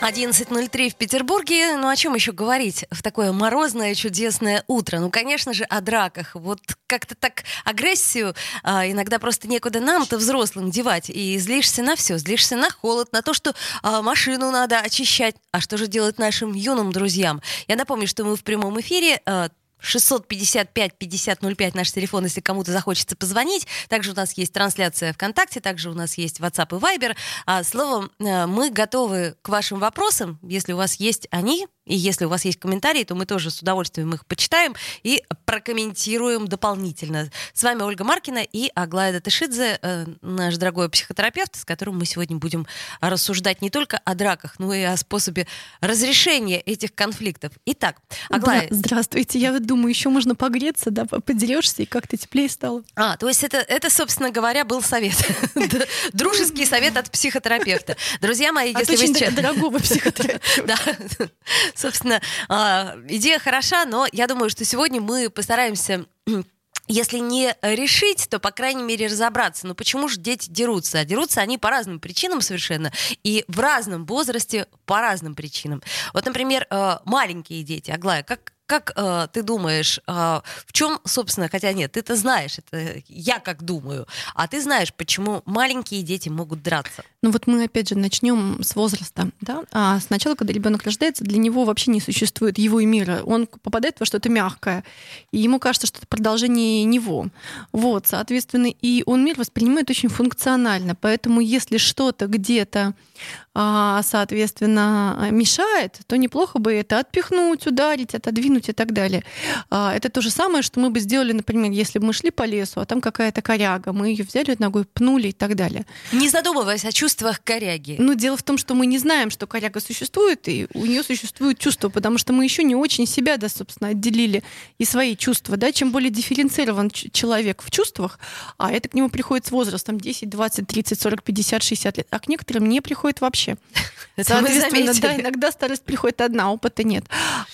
11.03 в Петербурге. Ну, о чем еще говорить в такое морозное, чудесное утро? Ну, конечно же, о драках. Вот как-то так агрессию а, иногда просто некуда нам-то, взрослым, девать. И злишься на все. Злишься на холод, на то, что а, машину надо очищать. А что же делать нашим юным друзьям? Я напомню, что мы в прямом эфире. А, 655-5005 наш телефон, если кому-то захочется позвонить. Также у нас есть трансляция ВКонтакте, также у нас есть WhatsApp и Viber. А, словом, э, мы готовы к вашим вопросам, если у вас есть они, и если у вас есть комментарии, то мы тоже с удовольствием их почитаем и прокомментируем дополнительно. С вами Ольга Маркина и Аглая Датышидзе, э, наш дорогой психотерапевт, с которым мы сегодня будем рассуждать не только о драках, но и о способе разрешения этих конфликтов. Итак, Аглая... Да, здравствуйте. Я думаю, еще можно погреться, да, подерешься, и как-то теплее стало. А, то есть это, это собственно говоря, был совет. Дружеский совет от психотерапевта. Друзья мои, если вы дорогого психотерапевта. Собственно, а, идея хороша, но я думаю, что сегодня мы постараемся если не решить, то, по крайней мере, разобраться. Ну почему же дети дерутся? А дерутся они по разным причинам совершенно, и в разном возрасте по разным причинам. Вот, например, э, маленькие дети. Аглая, как, как э, ты думаешь, в чем, собственно, хотя нет, ты-то знаешь, это я как думаю, а ты знаешь, почему маленькие дети могут драться? Ну вот мы опять же начнем с возраста, да? А сначала, когда ребенок рождается, для него вообще не существует его и мира. Он попадает во что-то мягкое, и ему кажется, что это продолжение него. Вот, соответственно, и он мир воспринимает очень функционально. Поэтому если что-то где-то а, соответственно, мешает, то неплохо бы это отпихнуть, ударить, отодвинуть и так далее. А, это то же самое, что мы бы сделали, например, если бы мы шли по лесу, а там какая-то коряга, мы ее взяли ногой, пнули и так далее. Не задумываясь о чувствах коряги. Ну, дело в том, что мы не знаем, что коряга существует, и у нее существует чувство, потому что мы еще не очень себя, да, собственно, отделили и свои чувства, да, чем более дифференцирован человек в чувствах, а это к нему приходит с возрастом 10, 20, 30, 40, 50, 60 лет, а к некоторым не приходит вообще. Соответственно, да, иногда старость приходит одна, опыта нет.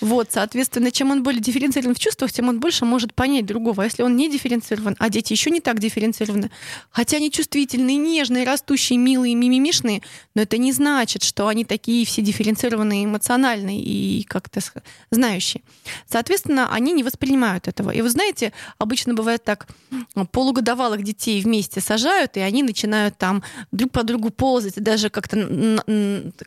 Вот, соответственно, чем он более дифференцирован в чувствах, тем он больше может понять другого. А если он не дифференцирован, а дети еще не так дифференцированы, хотя они чувствительные, нежные, растущие, милые, мимимишные, но это не значит, что они такие все дифференцированные, эмоциональные и как-то знающие. Соответственно, они не воспринимают этого. И вы знаете, обычно бывает так, полугодовалых детей вместе сажают, и они начинают там друг по другу ползать, и даже как-то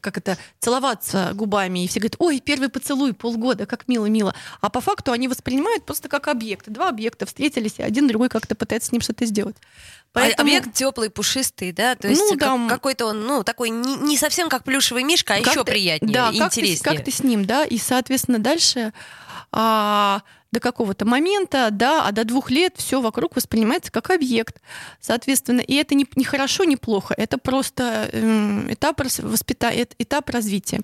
как это, целоваться губами, и все говорят, ой, первый поцелуй, полгода, как мило-мило. А по факту они воспринимают просто как объекты. Два объекта встретились, и один другой как-то пытается с ним что-то сделать. А Поэтому... А объект теплый, пушистый, да? То есть ну, да, какой-то он, ну, такой не, не совсем как плюшевый мишка, а как еще приятнее, да, интереснее. Как ты, как ты с ним, да? И, соответственно, дальше а, до какого-то момента, да, а до двух лет все вокруг воспринимается как объект. Соответственно, и это не, не хорошо, не плохо, это просто э, этап, воспита... этап развития.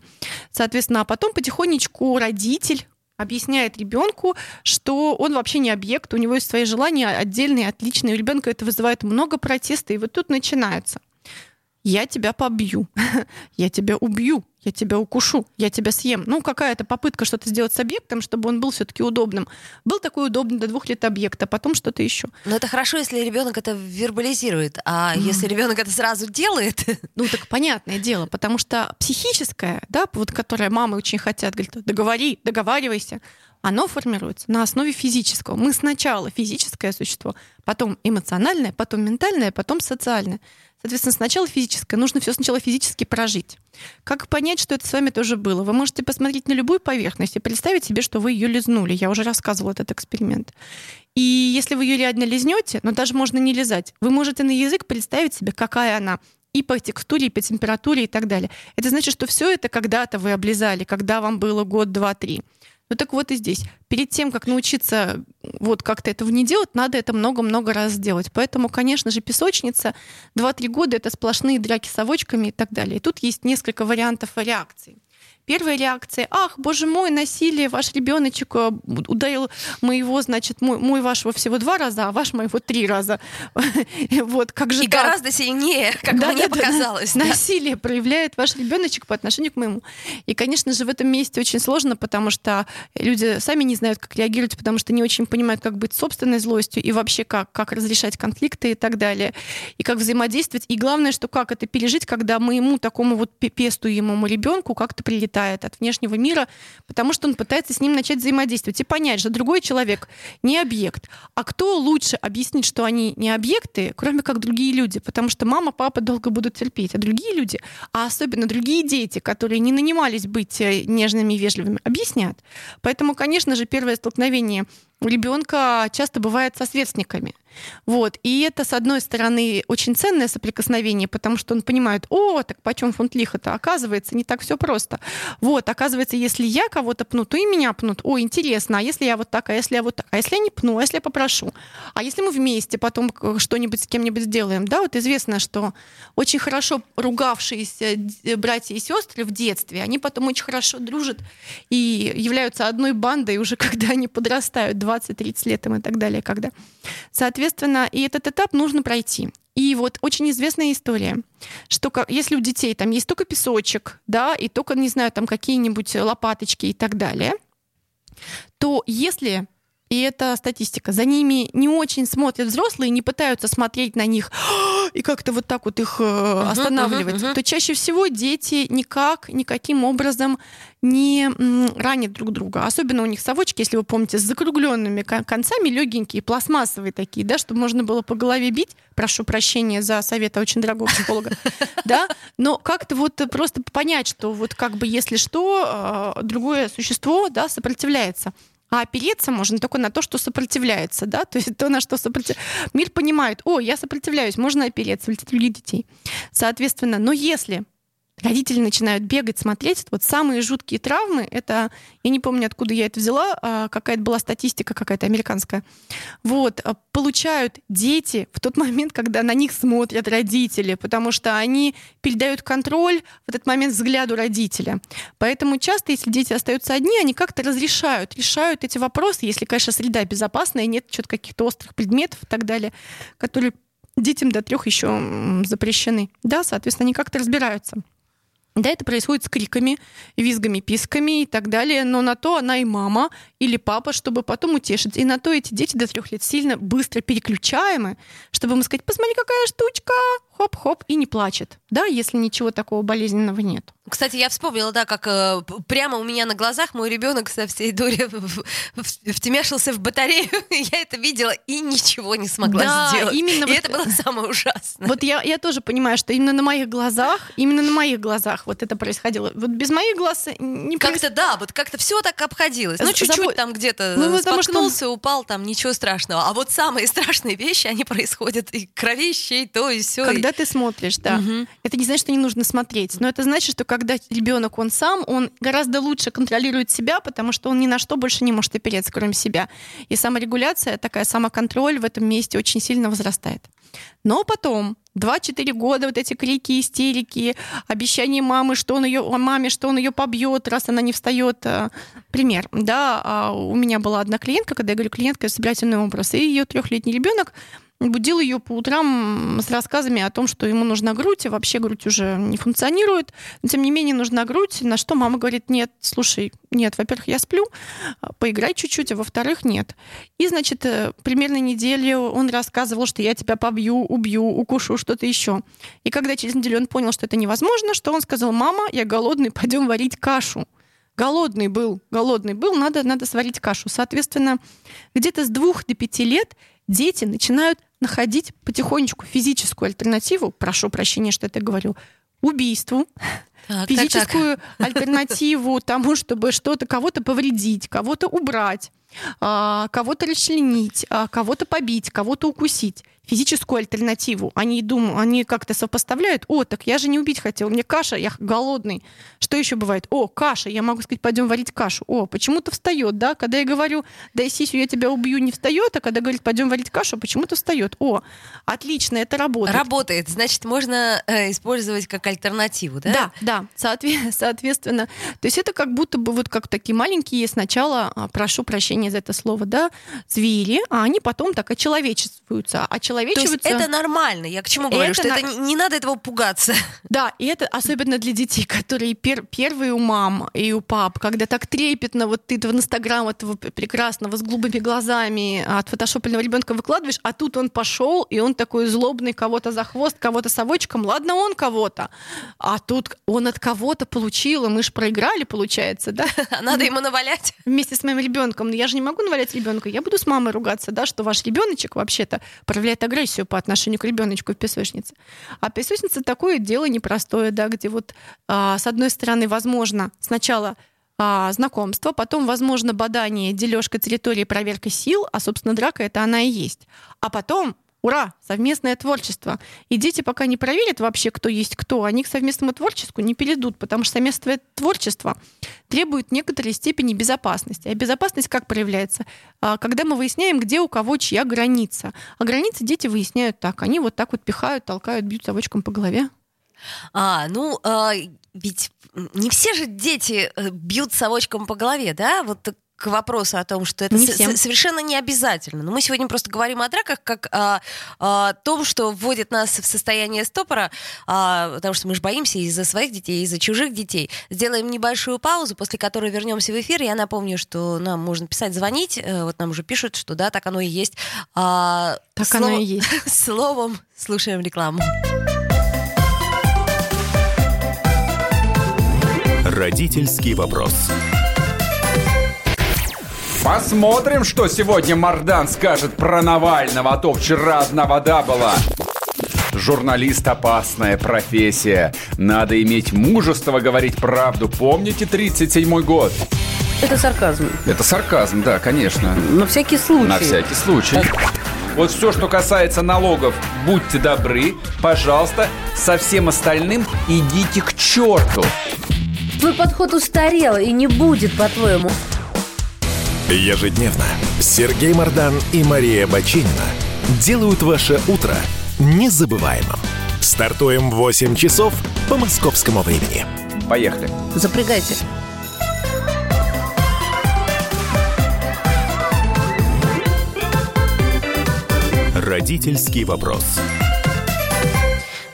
Соответственно, а потом потихонечку родитель объясняет ребенку, что он вообще не объект, у него есть свои желания отдельные, отличные. У ребенка это вызывает много протеста, и вот тут начинается я тебя побью, я тебя убью, я тебя укушу, я тебя съем. Ну, какая-то попытка что-то сделать с объектом, чтобы он был все-таки удобным. Был такой удобный до двух лет объект, а потом что-то еще. Но это хорошо, если ребенок это вербализирует, а mm. если ребенок это сразу делает. Ну, так понятное дело, потому что психическое, да, вот которое мамы очень хотят, говорят, договори, договаривайся, оно формируется на основе физического. Мы сначала физическое существо, потом эмоциональное, потом ментальное, потом социальное. Соответственно, сначала физическое. Нужно все сначала физически прожить. Как понять, что это с вами тоже было? Вы можете посмотреть на любую поверхность и представить себе, что вы ее лизнули. Я уже рассказывала этот эксперимент. И если вы ее реально лизнете, но даже можно не лизать, вы можете на язык представить себе, какая она и по текстуре, и по температуре и так далее. Это значит, что все это когда-то вы облизали, когда вам было год, два, три. Ну так вот и здесь. Перед тем, как научиться вот как-то этого не делать, надо это много-много раз сделать. Поэтому, конечно же, песочница 2-3 года — это сплошные драки совочками и так далее. И тут есть несколько вариантов реакций. Первая реакция, ах, боже мой, насилие, ваш ребеночек э, ударил моего, значит, мой, мой вашего всего два раза, а ваш моего три раза. Вот, как же И так? гораздо сильнее, как Да, мне да, показалось. да. Насилие проявляет ваш ребеночек по отношению к моему. И, конечно же, в этом месте очень сложно, потому что люди сами не знают, как реагировать, потому что не очень понимают, как быть собственной злостью и вообще как, как разрешать конфликты и так далее, и как взаимодействовать. И главное, что как это пережить, когда моему такому вот пе- пестуемому ребенку как-то прилетает от внешнего мира, потому что он пытается с ним начать взаимодействовать и понять, что другой человек не объект. А кто лучше объяснит, что они не объекты, кроме как другие люди? Потому что мама, папа долго будут терпеть, а другие люди, а особенно другие дети, которые не нанимались быть э, нежными и вежливыми, объяснят. Поэтому, конечно же, первое столкновение у ребенка часто бывает со сверстниками. Вот. И это, с одной стороны, очень ценное соприкосновение, потому что он понимает, о, так почем фунт лиха-то? Оказывается, не так все просто. Вот, оказывается, если я кого-то пну, то и меня пнут. О, интересно, а если я вот так, а если я вот так, а если я не пну, а если я попрошу? А если мы вместе потом что-нибудь с кем-нибудь сделаем? Да, вот известно, что очень хорошо ругавшиеся братья и сестры в детстве, они потом очень хорошо дружат и являются одной бандой уже когда они подрастают, 20-30 лет и так далее, когда. Соответственно, и этот этап нужно пройти. И вот очень известная история, что если у детей там есть только песочек, да, и только, не знаю, там какие-нибудь лопаточки и так далее, то если и это статистика. За ними не очень смотрят взрослые, не пытаются смотреть на них и как-то вот так вот их э, останавливать. мгм, мгм. То чаще всего дети никак, никаким образом не ранят друг друга. Особенно у них совочки, если вы помните, с закругленными кон- концами, легенькие, пластмассовые такие, да, чтобы можно было по голове бить. Прошу прощения за совет очень дорогого психолога. Да, но как-то вот просто понять, что вот как бы если что, э, другое существо, да, сопротивляется. А опереться можно только на то, что сопротивляется, да, то есть то, на что сопротивляется. Мир понимает, о, я сопротивляюсь, можно опереться, улететь других детей. Соответственно, но если родители начинают бегать, смотреть, вот самые жуткие травмы, это, я не помню, откуда я это взяла, а, какая-то была статистика какая-то американская, вот, а, получают дети в тот момент, когда на них смотрят родители, потому что они передают контроль в этот момент взгляду родителя. Поэтому часто, если дети остаются одни, они как-то разрешают, решают эти вопросы, если, конечно, среда безопасная, нет что-то каких-то острых предметов и так далее, которые детям до трех еще запрещены. Да, соответственно, они как-то разбираются. Да, это происходит с криками, визгами, писками и так далее, но на то она и мама или папа, чтобы потом утешить. И на то эти дети до трех лет сильно быстро переключаемы, чтобы ему сказать, посмотри, какая штучка, хоп-хоп, и не плачет, да, если ничего такого болезненного нет. Кстати, я вспомнила, да, как э, прямо у меня на глазах мой ребенок со всей дури в- в- втемяшился в батарею. Я это видела и ничего не смогла Да, сделать. именно и вот- это было самое ужасное. Вот я, я тоже понимаю, что именно на моих глазах, именно на моих глазах вот это происходило. Вот без моих глаз не Как-то да, вот как-то все так обходилось. Ну, чуть-чуть забо- там где-то Ну, потому что- споткнулся, упал, там ничего страшного. А вот самые страшные вещи, они происходят и кровище, и то, и все. Когда ты смотришь, да. Это не значит, что не нужно смотреть, но это значит, что когда ребенок он сам, он гораздо лучше контролирует себя, потому что он ни на что больше не может опереться, кроме себя. И саморегуляция, такая самоконтроль в этом месте очень сильно возрастает. Но потом 2-4 года вот эти крики, истерики, обещания мамы, что он ее, маме, что он ее побьет, раз она не встает. э, Пример, да, а у меня была одна клиентка, когда я говорю клиентка, собирательный образ, и ее трехлетний ребенок будил ее по утрам с рассказами о том, что ему нужна грудь, и вообще грудь уже не функционирует. Но, тем не менее, нужна грудь, на что мама говорит, нет, слушай, нет, во-первых, я сплю, а, поиграй чуть-чуть, а во-вторых, нет. И, значит, э, примерно неделю он рассказывал, что я тебя побью, убью, укушу, что-то еще. И когда через неделю он понял, что это невозможно, что он сказал, мама, я голодный, пойдем варить кашу. Голодный был, голодный был, надо, надо сварить кашу. Соответственно, где-то с двух до пяти лет дети начинают находить потихонечку физическую альтернативу, прошу прощения, что я это говорю, убийству, Так, так, так. физическую альтернативу тому, чтобы что-то, кого-то повредить, кого-то убрать, а, кого-то расчленить, а, кого-то побить, кого-то укусить. Физическую альтернативу. Они думают, они как-то сопоставляют. О, так я же не убить хотел, мне каша, я голодный. Что еще бывает? О, каша, я могу сказать, пойдем варить кашу. О, почему-то встает, да? Когда я говорю, дай сисю, я тебя убью, не встает, а когда говорит, пойдем варить кашу, почему-то встает. О, отлично, это работает. Работает, значит, можно э, использовать как альтернативу, да? Да, да. Да, соответственно. То есть это как будто бы вот как такие маленькие сначала, а, прошу прощения за это слово, да, звери, а они потом так очеловечиваются. Очеловечиваются... То есть это нормально. Я к чему говорю, это что на... это не, не надо этого пугаться. Да, и это особенно для детей, которые пер первые у мам и у пап, когда так трепетно вот ты в Инстаграм этого прекрасного с голубыми глазами от фотошопленного ребенка выкладываешь, а тут он пошел, и он такой злобный, кого-то за хвост, кого-то совочком. Ладно, он кого-то. А тут он от кого-то получил, и мы же проиграли, получается, да? Надо ему навалять. Вместе с моим ребенком. Но я же не могу навалять ребенка. Я буду с мамой ругаться, да, что ваш ребеночек вообще-то проявляет агрессию по отношению к ребеночку в песочнице. А песочница такое дело непростое, да, где вот а, с одной стороны, возможно, сначала а, знакомство, потом, возможно, бадание, дележка территории, проверка сил, а, собственно, драка это она и есть. А потом Ура! Совместное творчество. И дети пока не проверят вообще, кто есть кто, они к совместному творчеству не перейдут, потому что совместное творчество требует некоторой степени безопасности. А безопасность как проявляется? А, когда мы выясняем, где у кого чья граница. А границы дети выясняют так. Они вот так вот пихают, толкают, бьют совочком по голове. А, ну, а, ведь не все же дети э, бьют совочком по голове, да? Вот к вопросу о том, что это не совершенно не обязательно. Но мы сегодня просто говорим о драках как о, о том, что вводит нас в состояние стопора, а, потому что мы же боимся из-за своих детей, из-за чужих детей. Сделаем небольшую паузу, после которой вернемся в эфир. Я напомню, что нам можно писать, звонить. Э, вот нам уже пишут, что да, так оно и есть. А, так слов... оно и есть. Словом, слушаем рекламу. Родительский вопрос. Посмотрим, что сегодня Мардан скажет про Навального, а то вчера одна вода была. Журналист – опасная профессия. Надо иметь мужество говорить правду. Помните 37-й год? Это сарказм. Это сарказм, да, конечно. На всякий случай. На всякий случай. Вот все, что касается налогов, будьте добры, пожалуйста, со всем остальным идите к черту. Твой подход устарел и не будет, по-твоему. Ежедневно Сергей Мардан и Мария Бочинина делают ваше утро незабываемым. Стартуем в 8 часов по московскому времени. Поехали. Запрягайте. Родительский вопрос.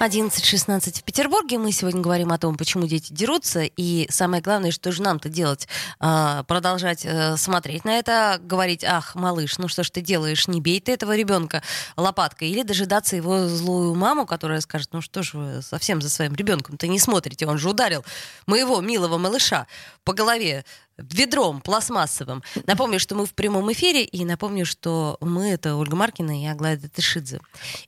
11.16 в Петербурге. Мы сегодня говорим о том, почему дети дерутся. И самое главное, что же нам-то делать? А, продолжать э, смотреть на это, говорить, ах, малыш, ну что ж ты делаешь, не бей ты этого ребенка лопаткой. Или дожидаться его злую маму, которая скажет, ну что ж вы совсем за своим ребенком-то не смотрите, он же ударил моего милого малыша по голове ведром пластмассовым. Напомню, что мы в прямом эфире, и напомню, что мы — это Ольга Маркина и Аглая Тышидзе.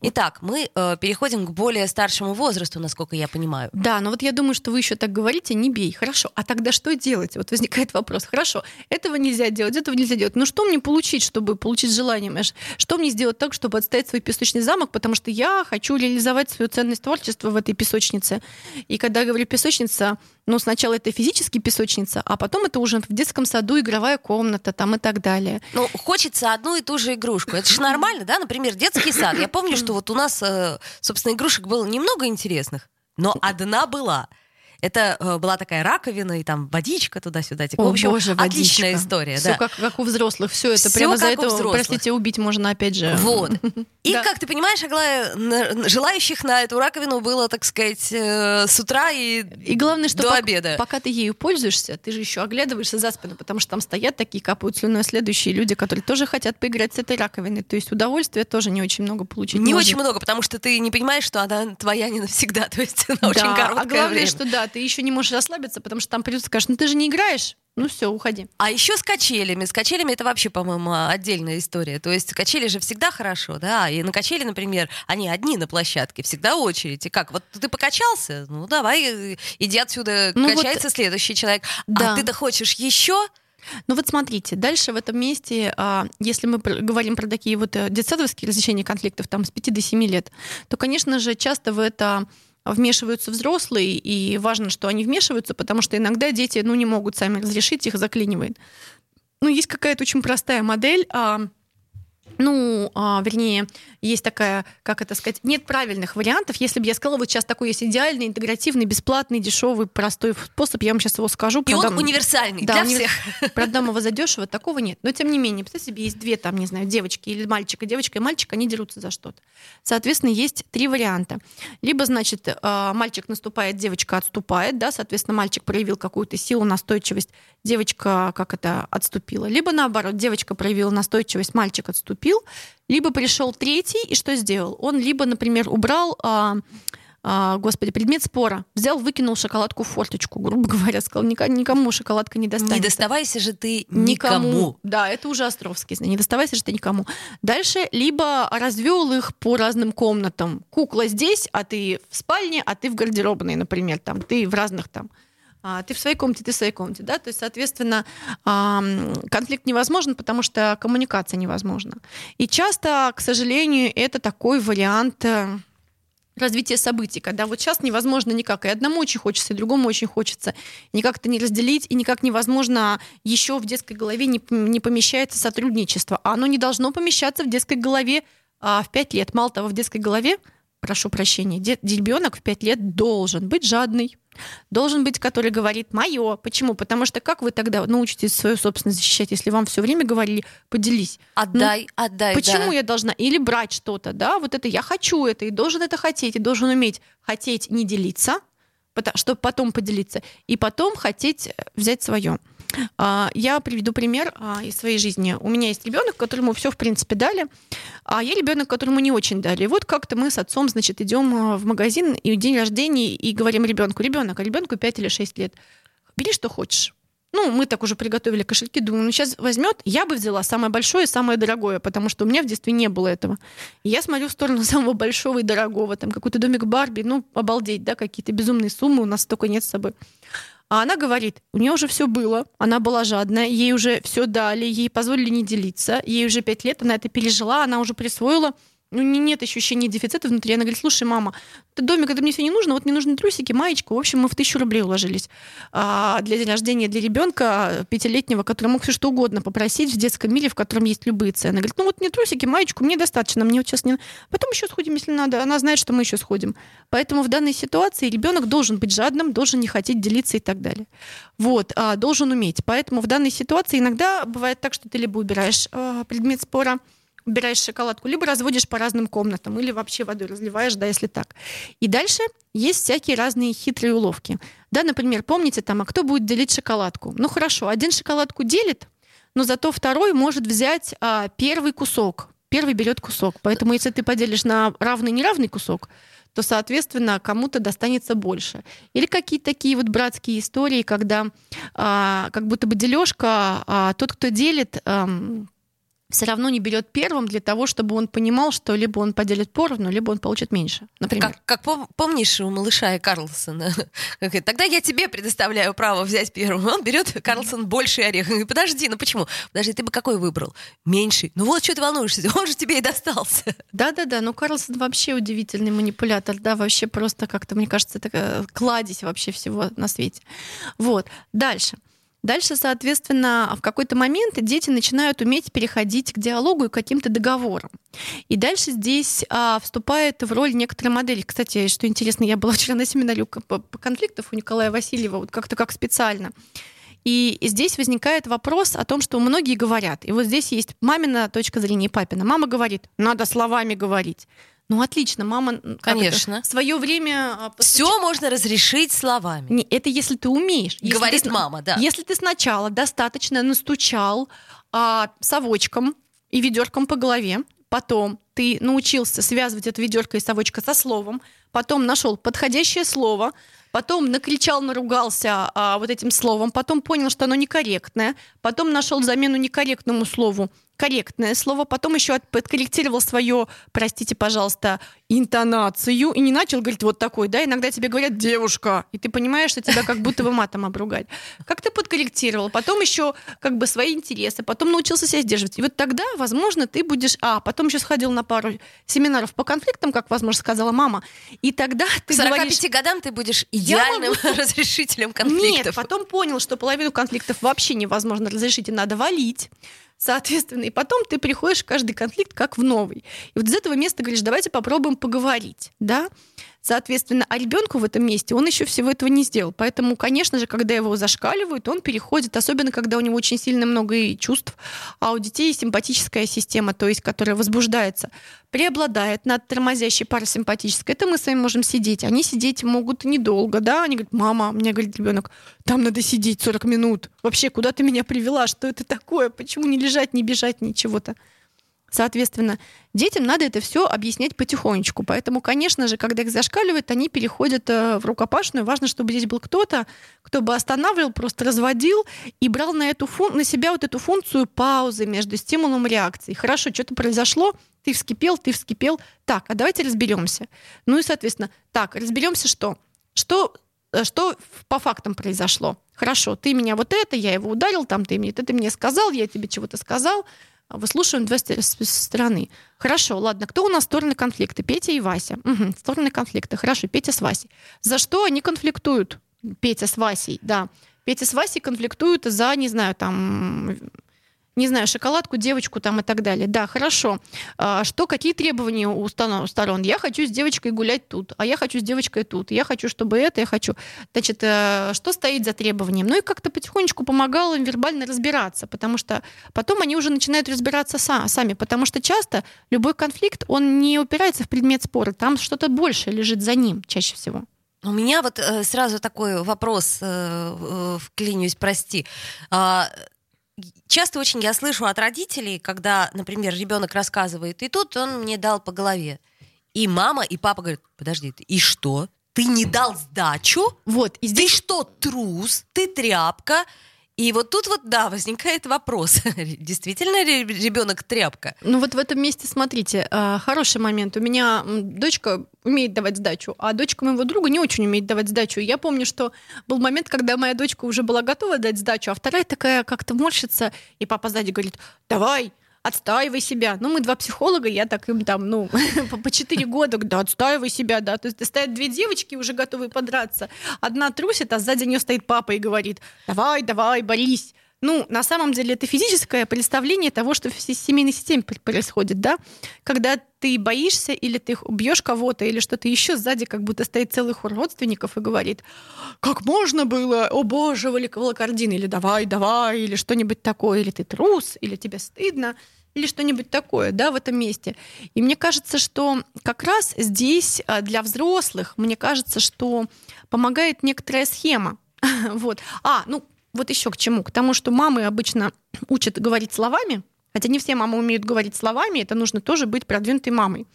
Итак, мы э, переходим к более старшему возрасту, насколько я понимаю. Да, но вот я думаю, что вы еще так говорите, не бей. Хорошо, а тогда что делать? Вот возникает вопрос. Хорошо, этого нельзя делать, этого нельзя делать. Но что мне получить, чтобы получить желание? Что мне сделать так, чтобы отстоять свой песочный замок? Потому что я хочу реализовать свою ценность творчества в этой песочнице. И когда я говорю песочница, ну, сначала это физически песочница, а потом это уже в детском саду игровая комната там и так далее. Ну, хочется одну и ту же игрушку. Это же нормально, да? Например, детский сад. Я помню, что вот у нас, э, собственно, игрушек было немного интересных, но одна была — это э, была такая раковина, и там водичка туда-сюда. Типа, О, в общем, боже, отличная водичка. история. Все да. как, как у взрослых. Все это Всё прямо за это, простите, убить можно опять же. Вот. И, да. как ты понимаешь, Аглая, желающих на эту раковину было, так сказать, э, с утра и, и главное, что до пока, обеда. Пока ты ею пользуешься, ты же еще оглядываешься за спину, потому что там стоят такие, капают слюной следующие люди, которые тоже хотят поиграть с этой раковиной. То есть удовольствия тоже не очень много получить. Не можно. очень много, потому что ты не понимаешь, что она твоя не навсегда. То есть она да, очень короткое А главное, время. что да, ты еще не можешь расслабиться, потому что там придется скажешь, ну ты же не играешь. Ну все, уходи. А еще с качелями. С качелями это вообще, по-моему, отдельная история. То есть качели же всегда хорошо, да. И на качели, например, они одни на площадке, всегда очередь. И как? Вот ты покачался, ну давай, иди отсюда, ну, качается вот, следующий человек. А да. А ты-то хочешь еще? Ну вот смотрите, дальше в этом месте, а, если мы говорим про такие вот э, детсадовские разрешения конфликтов, там с 5 до 7 лет, то, конечно же, часто в это вмешиваются взрослые, и важно, что они вмешиваются, потому что иногда дети ну, не могут сами разрешить, их заклинивает. Ну, есть какая-то очень простая модель. А, ну, а, вернее, есть такая, как это сказать, нет правильных вариантов. Если бы я сказала, вот сейчас такой есть идеальный, интегративный, бесплатный, дешевый, простой способ, я вам сейчас его скажу. И продам... он универсальный да, для универ... всех. Продам его задешево, такого нет. Но тем не менее, представьте себе, есть две там, не знаю, девочки или мальчика, девочка и мальчик, они дерутся за что-то. Соответственно, есть три варианта. Либо, значит, а, мальчик наступает, девочка отступает, да, соответственно, мальчик проявил какую-то силу, настойчивость, девочка как это отступила. Либо наоборот, девочка проявила настойчивость, мальчик отступил, либо пришел третий, и что сделал? Он либо, например, убрал а, а, господи, предмет спора. Взял, выкинул шоколадку в форточку, грубо говоря, сказал, никому шоколадка не достанется. Не доставайся же ты никому. никому. Да, это уже Островский. Не доставайся же ты никому. Дальше либо развел их по разным комнатам. Кукла здесь, а ты в спальне, а ты в гардеробной, например, там, ты в разных там ты в своей комнате, ты в своей комнате, да, то есть, соответственно, конфликт невозможен, потому что коммуникация невозможна. И часто, к сожалению, это такой вариант э, развития событий, когда вот сейчас невозможно никак, и одному очень хочется, и другому очень хочется, никак это не разделить, и никак невозможно еще в детской голове не, не помещается сотрудничество, а оно не должно помещаться в детской голове а, в 5 лет. Мало того, в детской голове прошу прощения, ребенок в 5 лет должен быть жадный, должен быть, который говорит мое. Почему? Потому что как вы тогда научитесь свою собственность защищать, если вам все время говорили, поделись. Отдай, ну, отдай. Почему да. я должна? Или брать что-то, да? Вот это я хочу это, и должен это хотеть, и должен уметь хотеть не делиться, чтобы потом поделиться, и потом хотеть э, взять свое. А, я приведу пример а, из своей жизни. У меня есть ребенок, которому все, в принципе, дали, а я ребенок, которому не очень дали. Вот как-то мы с отцом, значит, идем а, в магазин и день рождения и говорим ребенку, ребенок, а ребенку 5 или 6 лет, бери что хочешь. Ну, мы так уже приготовили кошельки, думаю, ну сейчас возьмет, я бы взяла самое большое и самое дорогое, потому что у меня в детстве не было этого. И я смотрю в сторону самого большого и дорогого, там какой-то домик Барби, ну, обалдеть, да, какие-то безумные суммы у нас столько нет с собой. А она говорит, у нее уже все было, она была жадная, ей уже все дали, ей позволили не делиться, ей уже пять лет, она это пережила, она уже присвоила ну, нет ощущения дефицита внутри. Она говорит, слушай, мама, ты домик, это мне все не нужно, вот мне нужны трусики, маечка. В общем, мы в тысячу рублей уложились. А для день рождения для ребенка пятилетнего, который мог все что угодно попросить в детском мире, в котором есть любые цены. Она говорит, ну вот мне трусики, маечку, мне достаточно, мне вот сейчас не... Потом еще сходим, если надо. Она знает, что мы еще сходим. Поэтому в данной ситуации ребенок должен быть жадным, должен не хотеть делиться и так далее. Вот, а, должен уметь. Поэтому в данной ситуации иногда бывает так, что ты либо убираешь а, предмет спора, убираешь шоколадку, либо разводишь по разным комнатам, или вообще водой разливаешь, да, если так. И дальше есть всякие разные хитрые уловки. Да, например, помните там, а кто будет делить шоколадку? Ну хорошо, один шоколадку делит, но зато второй может взять а, первый кусок. Первый берет кусок. Поэтому если ты поделишь на равный неравный кусок, то, соответственно, кому-то достанется больше. Или какие-то такие вот братские истории, когда а, как будто бы дележка, а, тот, кто делит, а, все равно не берет первым для того, чтобы он понимал, что либо он поделит поровну, либо он получит меньше. Например. Как, как помнишь у малыша и Карлсона? Тогда я тебе предоставляю право взять первым. Он берет Карлсон больший орех. Подожди, ну почему? Подожди, ты бы какой выбрал? Меньший. Ну вот что ты волнуешься, он же тебе и достался. Да-да-да, ну Карлсон вообще удивительный манипулятор, да, вообще просто как-то, мне кажется, такая кладезь вообще всего на свете. Вот, дальше. Дальше, соответственно, в какой-то момент дети начинают уметь переходить к диалогу и к каким-то договорам. И дальше здесь а, вступает в роль некоторые модели. Кстати, что интересно, я была вчера на семинаре по конфликтов у Николая Васильева, вот как-то как специально. И здесь возникает вопрос о том, что многие говорят, и вот здесь есть мамина точка зрения и папина. Мама говорит, надо словами говорить. Ну отлично, мама, конечно, свое время а, все можно разрешить словами. Не, это если ты умеешь. Если Говорит ты, мама, да. Если ты сначала достаточно настучал а, совочком и ведерком по голове, потом ты научился связывать это ведерко и совочка со словом, потом нашел подходящее слово, потом накричал, наругался а, вот этим словом, потом понял, что оно некорректное, потом нашел замену некорректному слову корректное слово, потом еще подкорректировал свое, простите, пожалуйста, интонацию и не начал говорить вот такой, да, иногда тебе говорят девушка, и ты понимаешь, что тебя как будто бы матом обругать. Как ты подкорректировал, потом еще как бы свои интересы, потом научился себя сдерживать. И вот тогда, возможно, ты будешь, а, потом еще сходил на пару семинаров по конфликтам, как, возможно, сказала мама, и тогда ты К 45 говоришь, годам ты будешь идеальным могу... разрешителем конфликтов. Нет, потом понял, что половину конфликтов вообще невозможно разрешить, и надо валить. Соответственно, и потом ты приходишь в каждый конфликт как в новый. И вот из этого места говоришь, давайте попробуем поговорить, да? Соответственно, а ребенку в этом месте он еще всего этого не сделал. Поэтому, конечно же, когда его зашкаливают, он переходит, особенно когда у него очень сильно много и чувств, а у детей симпатическая система, то есть которая возбуждается, преобладает над тормозящей парасимпатической. Это мы с вами можем сидеть. Они сидеть могут недолго, да? Они говорят, мама, мне говорит ребенок, там надо сидеть 40 минут. Вообще, куда ты меня привела? Что это такое? Почему не лежать, не бежать, ничего-то? Соответственно, детям надо это все объяснять потихонечку. Поэтому, конечно же, когда их зашкаливают, они переходят э, в рукопашную. Важно, чтобы здесь был кто-то, кто бы останавливал, просто разводил и брал на, эту фун- на себя вот эту функцию паузы между стимулом и реакцией. Хорошо, что-то произошло, ты вскипел, ты вскипел. Так, а давайте разберемся. Ну и, соответственно, так, разберемся, что? Что э, что по фактам произошло. Хорошо, ты меня вот это, я его ударил, там ты мне это ты мне сказал, я тебе чего-то сказал, выслушиваем две стороны. Хорошо, ладно, кто у нас стороны конфликта? Петя и Вася. Угу, стороны конфликта. Хорошо, Петя с Васей. За что они конфликтуют? Петя с Васей, да. Петя с Васей конфликтуют за, не знаю, там, не знаю, шоколадку, девочку там и так далее. Да, хорошо. А, что, какие требования у сторон? Я хочу с девочкой гулять тут, а я хочу с девочкой тут. Я хочу, чтобы это, я хочу. Значит, э, что стоит за требованием? Ну и как-то потихонечку помогал им вербально разбираться, потому что потом они уже начинают разбираться сами, потому что часто любой конфликт, он не упирается в предмет спора, там что-то большее лежит за ним чаще всего. У меня вот э, сразу такой вопрос, э, э, вклинюсь, прости. А, часто очень я слышу от родителей, когда, например, ребенок рассказывает, и тут он мне дал по голове. И мама, и папа говорят, подожди, и что? Ты не дал сдачу? Вот, и здесь... Ты что, трус? Ты тряпка? И вот тут вот, да, возникает вопрос, действительно ли ребенок тряпка? Ну вот в этом месте, смотрите, а, хороший момент. У меня дочка умеет давать сдачу, а дочка моего друга не очень умеет давать сдачу. Я помню, что был момент, когда моя дочка уже была готова дать сдачу, а вторая такая как-то морщится, и папа сзади говорит, давай, отстаивай себя. Ну, мы два психолога, я так им там, ну, по четыре года, да, отстаивай себя, да. То есть стоят две девочки, уже готовые подраться. Одна трусит, а сзади нее стоит папа и говорит, давай, давай, борись. Ну, на самом деле, это физическое представление того, что в семейной системе происходит, да? Когда ты боишься или ты убьешь кого-то, или что-то еще сзади, как будто стоит целый хор родственников и говорит, как можно было, о боже, волокордин, или давай, давай, или что-нибудь такое, или ты трус, или тебе стыдно или что-нибудь такое, да, в этом месте. И мне кажется, что как раз здесь а, для взрослых, мне кажется, что помогает некоторая схема. вот. А, ну, вот еще к чему? К тому, что мамы обычно учат говорить словами, хотя не все мамы умеют говорить словами, это нужно тоже быть продвинутой мамой.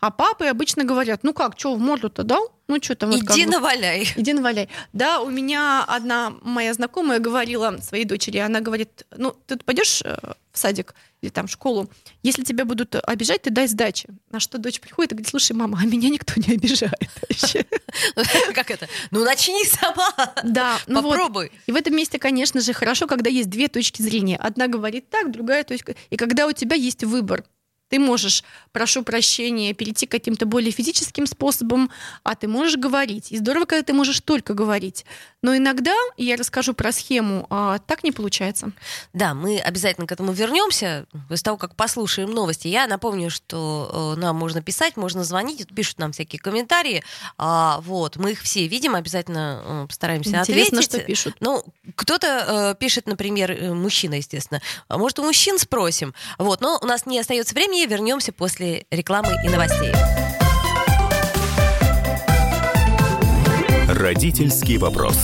А папы обычно говорят, ну как, что, в морду-то дал? Ну что там? Вот Иди как наваляй. Иди наваляй. Да, у меня одна моя знакомая говорила своей дочери, она говорит, ну ты пойдешь э, в садик или там в школу, если тебя будут обижать, ты дай сдачи. На что дочь приходит и говорит, слушай, мама, а меня никто не обижает. Как это? Ну начни сама. Да, ну попробуй. И в этом месте, конечно же, хорошо, когда есть две точки зрения. Одна говорит так, другая точка. И когда у тебя есть выбор, ты можешь, прошу прощения, перейти к каким-то более физическим способам, а ты можешь говорить. И здорово, когда ты можешь только говорить. Но иногда, и я расскажу про схему, а, так не получается. Да, мы обязательно к этому вернемся после того, как послушаем новости. Я напомню, что э, нам можно писать, можно звонить, пишут нам всякие комментарии. А, вот, мы их все видим, обязательно э, постараемся Интересно, ответить. что пишут. Ну, кто-то э, пишет, например, мужчина, естественно. А может, у мужчин спросим. Вот, но у нас не остается времени и вернемся после рекламы и новостей. Родительский вопрос.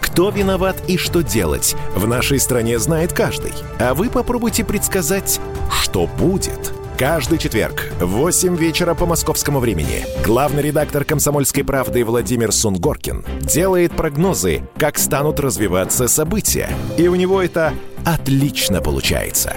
Кто виноват и что делать, в нашей стране знает каждый. А вы попробуйте предсказать, что будет. Каждый четверг в 8 вечера по московскому времени главный редактор «Комсомольской правды» Владимир Сунгоркин делает прогнозы, как станут развиваться события. И у него это отлично получается.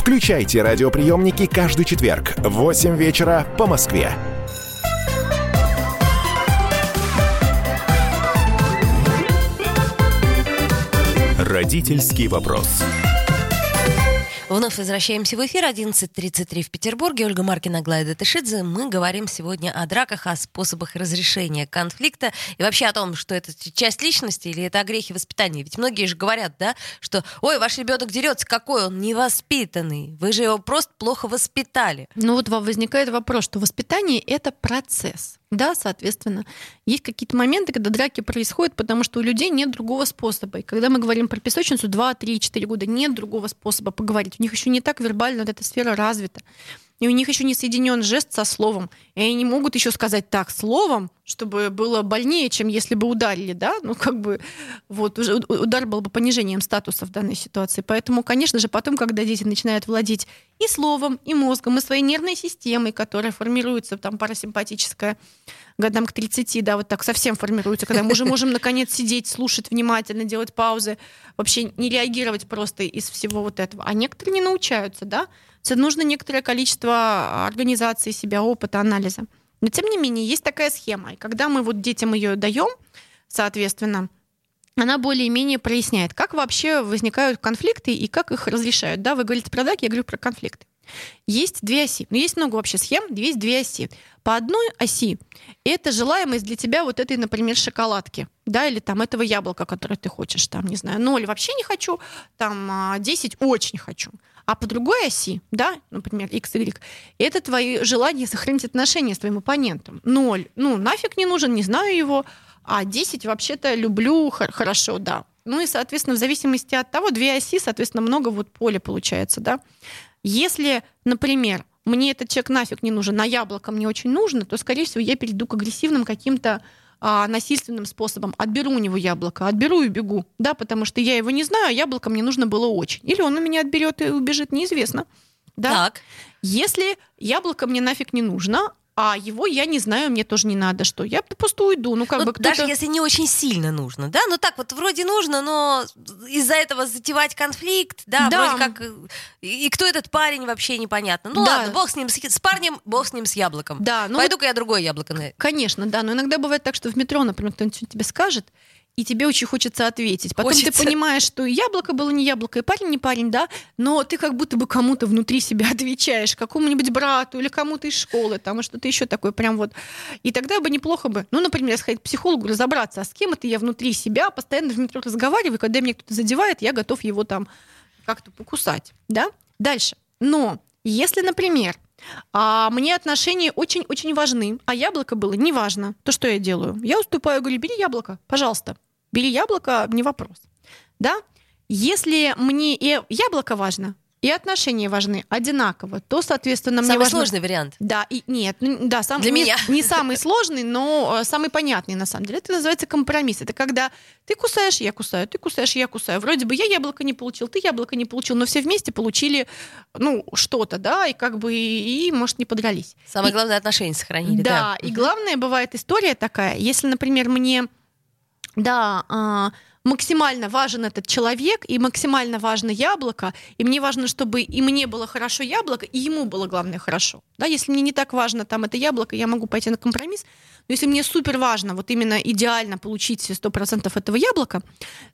Включайте радиоприемники каждый четверг в 8 вечера по Москве. Родительский вопрос. Вновь возвращаемся в эфир. 11.33 в Петербурге. Ольга Маркина, Глайда Тышидзе. Мы говорим сегодня о драках, о способах разрешения конфликта и вообще о том, что это часть личности или это о грехе воспитания. Ведь многие же говорят, да, что «Ой, ваш ребенок дерется, какой он невоспитанный. Вы же его просто плохо воспитали». Ну вот возникает вопрос, что воспитание — это процесс. Да, соответственно, есть какие-то моменты, когда драки происходят, потому что у людей нет другого способа. И когда мы говорим про песочницу 2, 3, 4 года, нет другого способа поговорить. У них еще не так вербально вот эта сфера развита. И у них еще не соединен жест со словом. И они не могут еще сказать так словом, чтобы было больнее, чем если бы ударили, да? Ну, как бы, вот, уже удар был бы понижением статуса в данной ситуации. Поэтому, конечно же, потом, когда дети начинают владеть и словом, и мозгом, и своей нервной системой, которая формируется, там, парасимпатическая, годам к 30, да, вот так совсем формируется, когда мы уже можем, наконец, сидеть, слушать внимательно, делать паузы, вообще не реагировать просто из всего вот этого. А некоторые не научаются, да? Нужно некоторое количество организации себя, опыта, анализа. Но тем не менее, есть такая схема. И когда мы вот детям ее даем, соответственно, она более-менее проясняет, как вообще возникают конфликты и как их разрешают. Да, вы говорите про драки, я говорю про конфликты. Есть две оси. Ну, есть много вообще схем, есть две оси. По одной оси это желаемость для тебя вот этой, например, шоколадки, да, или там этого яблока, которое ты хочешь, там, не знаю, 0 вообще не хочу, там 10 а, очень хочу. А по другой оси, да, например, x, y, это твои желания сохранить отношения с твоим оппонентом. Ноль, ну, нафиг не нужен, не знаю его, а 10 вообще-то люблю, хорошо, да. Ну и, соответственно, в зависимости от того, две оси, соответственно, много вот поля получается, да. Если, например, мне этот человек нафиг не нужен, на яблоко мне очень нужно, то, скорее всего, я перейду к агрессивным каким-то а, насильственным способом отберу у него яблоко, отберу и бегу, да, потому что я его не знаю, а яблоко мне нужно было очень. Или он у меня отберет и убежит, неизвестно. Да? Так. Если яблоко мне нафиг не нужно, а его я не знаю, мне тоже не надо, что я просто уйду. Ну, как ну, бы даже если не очень сильно нужно, да? Ну, так вот, вроде нужно, но из-за этого затевать конфликт, да, да. вроде как... Э, и кто этот парень, вообще непонятно. Ну, да. ладно, бог с ним, с, с парнем, бог с ним, с яблоком. Да, ну, Пойду-ка я другое яблоко. Конечно, да, но иногда бывает так, что в метро, например, кто-нибудь тебе скажет, и тебе очень хочется ответить. Потом хочется. ты понимаешь, что и яблоко было не яблоко, и парень не парень, да, но ты как будто бы кому-то внутри себя отвечаешь, какому-нибудь брату или кому-то из школы, там, что-то еще такое прям вот. И тогда бы неплохо бы, ну, например, сходить к психологу, разобраться, а с кем это я внутри себя постоянно в метро разговариваю, когда меня кто-то задевает, я готов его там как-то покусать, да? Дальше. Но если, например, а мне отношения очень-очень важны, а яблоко было неважно. То что я делаю? Я уступаю, говорю, бери яблоко, пожалуйста. Бери яблоко, не вопрос. Да? Если мне и яблоко важно, и отношения важны одинаково, то, соответственно, самый мне важно... сложный вариант. Да, и нет, ну, да, сам, для не, меня не самый сложный, но э, самый понятный на самом деле. Это называется компромисс. Это когда ты кусаешь, я кусаю, ты кусаешь, я кусаю. Вроде бы я яблоко не получил, ты яблоко не получил, но все вместе получили, ну, что-то, да, и как бы и, и может не подрались. Самое и, главное отношения сохранили. Да, да, и главное бывает история такая, если, например, мне, да. А, максимально важен этот человек, и максимально важно яблоко, и мне важно, чтобы и мне было хорошо яблоко, и ему было, главное, хорошо. Да, если мне не так важно там это яблоко, я могу пойти на компромисс, но если мне супер важно вот именно идеально получить 100% этого яблока,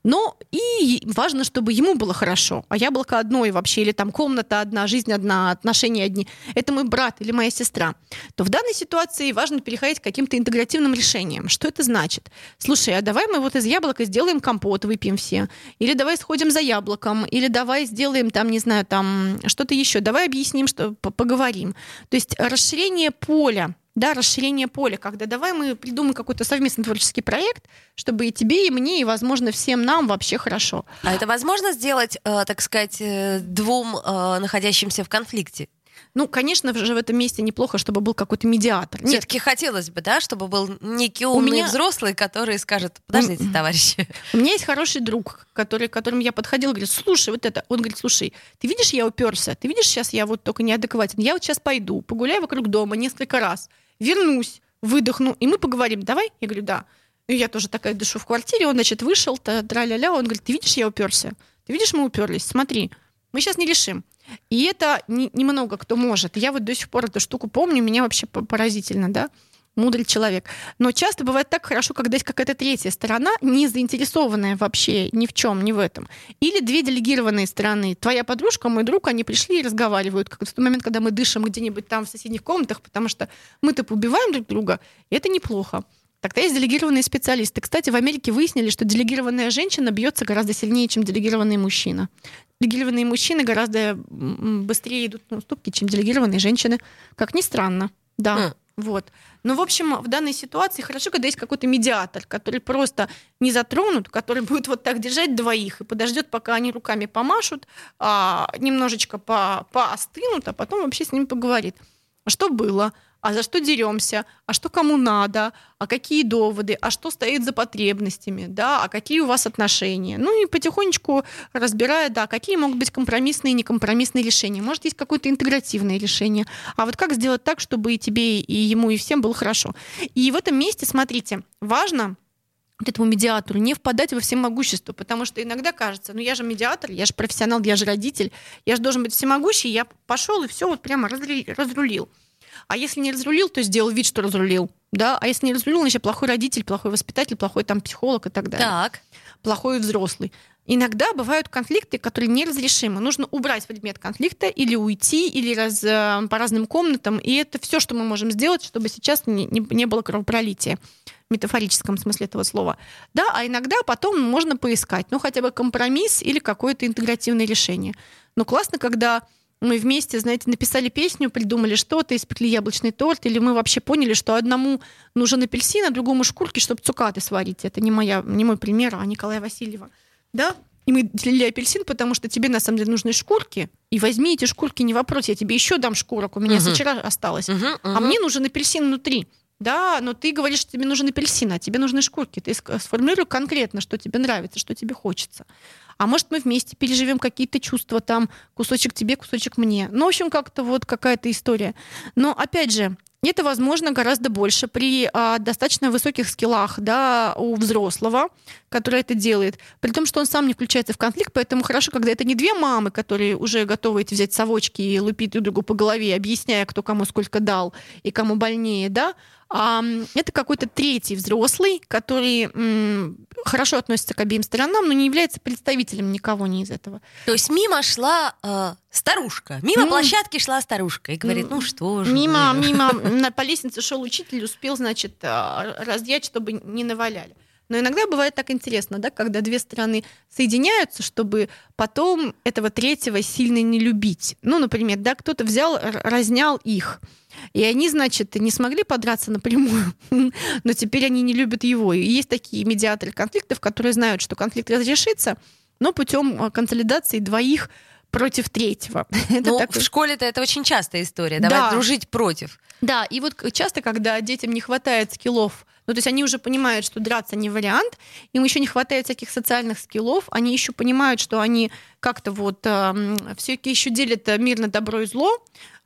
но и важно, чтобы ему было хорошо, а яблоко одно и вообще, или там комната одна, жизнь одна, отношения одни, это мой брат или моя сестра, то в данной ситуации важно переходить к каким-то интегративным решениям. Что это значит? Слушай, а давай мы вот из яблока сделаем компот, выпьем все, или давай сходим за яблоком, или давай сделаем там, не знаю, там что-то еще, давай объясним, что поговорим. То есть расширение поля да, расширение поля, когда давай мы придумаем какой-то совместный творческий проект, чтобы и тебе, и мне, и, возможно, всем нам вообще хорошо. А это возможно сделать, э, так сказать, э, двум э, находящимся в конфликте? Ну, конечно же, в этом месте неплохо, чтобы был какой-то медиатор. Нет, Все-таки хотелось бы, да, чтобы был некий умный меня- взрослый, который скажет, подождите, товарищи. У меня есть хороший друг, который, к которому я подходила, говорит, слушай, вот это. Он говорит, слушай, ты видишь, я уперся, ты видишь, сейчас я вот только неадекватен. Я вот сейчас пойду, погуляю вокруг дома несколько раз, вернусь, выдохну, и мы поговорим. Давай? Я говорю, да. И я тоже такая дышу в квартире, он, значит, вышел, та- тра-ля-ля, он говорит, ты видишь, я уперся? Ты видишь, мы уперлись? Смотри, мы сейчас не решим. И это не- немного кто может. Я вот до сих пор эту штуку помню, меня вообще по- поразительно, да, мудрый человек. Но часто бывает так хорошо, когда есть какая-то третья сторона, не заинтересованная вообще ни в чем, ни в этом. Или две делегированные стороны. Твоя подружка, мой друг, они пришли и разговаривают. Как в тот момент, когда мы дышим где-нибудь там в соседних комнатах, потому что мы-то убиваем друг друга, и это неплохо. Тогда есть делегированные специалисты. Кстати, в Америке выяснили, что делегированная женщина бьется гораздо сильнее, чем делегированный мужчина. Делегированные мужчины гораздо быстрее идут на уступки, чем делегированные женщины. Как ни странно. Да. Хм. Вот. Но, в общем, в данной ситуации хорошо, когда есть какой-то медиатор, который просто не затронут, который будет вот так держать двоих и подождет, пока они руками помашут, а, немножечко по, поостынут, а потом вообще с ними поговорит. Что было? А за что деремся? А что кому надо? А какие доводы? А что стоит за потребностями? Да? А какие у вас отношения? Ну и потихонечку разбирая, да, какие могут быть компромиссные и некомпромиссные решения. Может, есть какое-то интегративное решение. А вот как сделать так, чтобы и тебе, и ему, и всем было хорошо? И в этом месте, смотрите, важно вот этому медиатору не впадать во всемогущество, потому что иногда кажется, ну я же медиатор, я же профессионал, я же родитель, я же должен быть всемогущий, я пошел и все вот прямо разру- разрулил. А если не разрулил, то сделал вид, что разрулил. Да? А если не разрулил, значит плохой родитель, плохой воспитатель, плохой там психолог и так далее. Так. Плохой взрослый. Иногда бывают конфликты, которые неразрешимы. Нужно убрать предмет конфликта или уйти, или раз, э, по разным комнатам. И это все, что мы можем сделать, чтобы сейчас не, не- не было кровопролития в метафорическом смысле этого слова. Да, а иногда потом можно поискать, ну, хотя бы компромисс или какое-то интегративное решение. Но классно, когда мы вместе, знаете, написали песню, придумали что-то, испекли яблочный торт, или мы вообще поняли, что одному нужен апельсин, а другому шкурки, чтобы цукаты сварить. Это не, моя, не мой пример, а Николая Васильева. Да? И мы делили апельсин, потому что тебе на самом деле нужны шкурки. И возьми эти шкурки, не вопрос, я тебе еще дам шкурок, у меня Мгм. с вчера осталось. Мгм, А мгм. мне нужен апельсин внутри. Да, но ты говоришь, что тебе нужен апельсин, а тебе нужны шкурки. Ты сформулируй конкретно, что тебе нравится, что тебе хочется. А может, мы вместе переживем какие-то чувства там, кусочек тебе, кусочек мне. Ну, в общем, как-то вот какая-то история. Но, опять же, это возможно гораздо больше при а, достаточно высоких скиллах да, у взрослого, который это делает. При том, что он сам не включается в конфликт, поэтому хорошо, когда это не две мамы, которые уже готовы эти взять совочки и лупить друг другу по голове, объясняя, кто кому сколько дал и кому больнее, да, это какой-то третий взрослый, который хорошо относится к обеим сторонам, но не является представителем никого не из этого. То есть мимо шла э, старушка. Мимо М. площадки шла старушка и говорит, ну что же. Мимо, вы». мимо на, по лестнице шел учитель, успел, значит, а, разъять, чтобы не наваляли. Но иногда бывает так интересно, да, когда две стороны соединяются, чтобы потом этого третьего сильно не любить. Ну, например, да, кто-то взял, разнял их, и они, значит, не смогли подраться напрямую, но теперь они не любят его. И есть такие медиаторы конфликтов, которые знают, что конфликт разрешится, но путем а, консолидации двоих против третьего. Это Ну, такой- в школе-то это очень частая история. Давай Да. дружить против. Да, и вот к- часто, когда детям не хватает скиллов, ну, то есть они уже понимают, что драться не вариант, им еще не хватает всяких социальных скиллов, они еще понимают, что они как-то вот все-таки еще делят э, мир на добро и зло,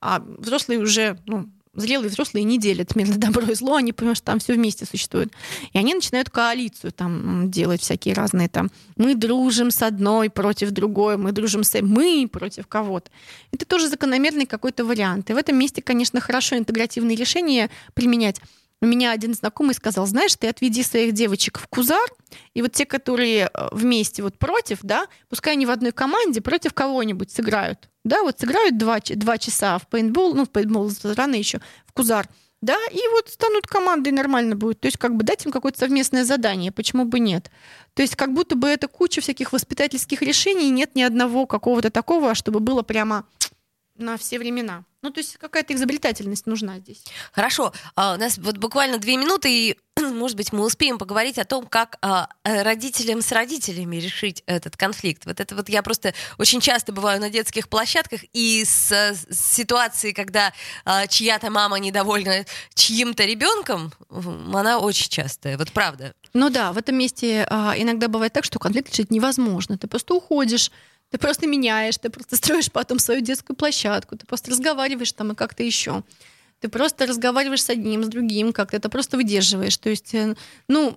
а взрослые уже, ну, зрелые взрослые не делят мир на добро и зло, они понимают, что там все вместе существует. И они начинают коалицию там делать всякие разные там. Мы дружим с одной против другой, мы дружим с мы против кого-то. Это тоже закономерный какой-то вариант. И в этом месте, конечно, хорошо интегративные решения применять. У меня один знакомый сказал, знаешь, ты отведи своих девочек в Кузар, и вот те, которые э, вместе вот против, да, пускай они в одной команде против кого-нибудь сыграют. Да, вот сыграют два, два часа в пейнтбол, ну, в пейнтбол рано еще, в Кузар, да, и вот станут командой, нормально будет. То есть как бы дать им какое-то совместное задание, почему бы нет. То есть как будто бы это куча всяких воспитательских решений, нет ни одного какого-то такого, чтобы было прямо на все времена. Ну, то есть какая-то изобретательность нужна здесь. Хорошо, а, у нас вот буквально две минуты, и, может быть, мы успеем поговорить о том, как а, э, родителям с родителями решить этот конфликт. Вот это вот я просто очень часто бываю на детских площадках, и с, с ситуацией, когда а, чья-то мама недовольна чьим-то ребенком, она очень частая, вот правда. Ну да, в этом месте а, иногда бывает так, что конфликт решить невозможно. Ты просто уходишь, ты просто меняешь, ты просто строишь потом свою детскую площадку, ты просто разговариваешь там и как-то еще. Ты просто разговариваешь с одним, с другим, как-то это просто выдерживаешь. То есть, э, ну,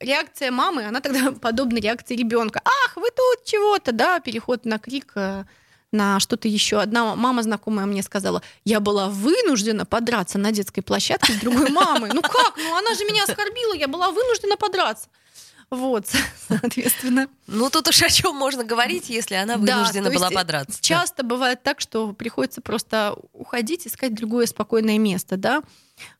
реакция мамы, она тогда подобна реакции ребенка. Ах, вы тут чего-то, да, переход на крик, э, на что-то еще. Одна мама знакомая мне сказала, я была вынуждена подраться на детской площадке с другой мамой. Ну как? Ну она же меня оскорбила, я была вынуждена подраться. Вот, соответственно. Ну, тут уж о чем можно говорить, если она вынуждена да, была подраться. Часто да. бывает так, что приходится просто уходить, искать другое спокойное место, да.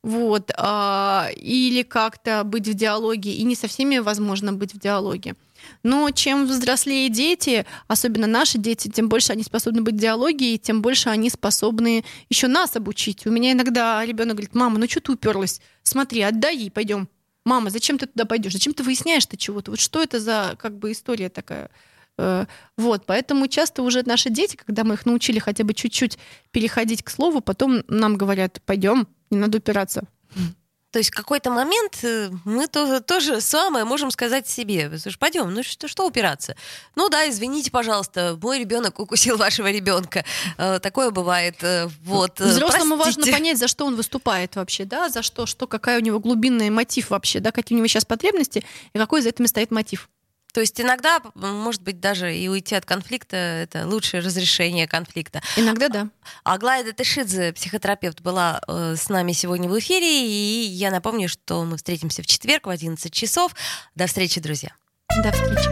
Вот. А, или как-то быть в диалоге, и не со всеми возможно быть в диалоге. Но чем взрослее дети, особенно наши дети, тем больше они способны быть в диалоге, и тем больше они способны еще нас обучить. У меня иногда ребенок говорит, мама, ну что ты уперлась? Смотри, отдай пойдем мама, зачем ты туда пойдешь? Зачем ты выясняешь-то чего-то? Вот что это за как бы история такая? Э, вот, поэтому часто уже наши дети, когда мы их научили хотя бы чуть-чуть переходить к слову, потом нам говорят, пойдем, не надо упираться. То есть в какой-то момент э, мы то, то же самое можем сказать себе. Слушай, пойдем, ну что, что упираться? Ну да, извините, пожалуйста, мой ребенок укусил вашего ребенка. Э, такое бывает. Э, вот. Взрослому Простите. важно понять, за что он выступает вообще, да, за что, что, какая у него глубинный мотив вообще, да, какие у него сейчас потребности и какой за этим стоит мотив. То есть иногда, может быть, даже и уйти от конфликта — это лучшее разрешение конфликта. Иногда да. Аглая Датышидзе, психотерапевт, была э, с нами сегодня в эфире, и я напомню, что мы встретимся в четверг в 11 часов. До встречи, друзья. До встречи.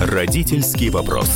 Родительский вопрос.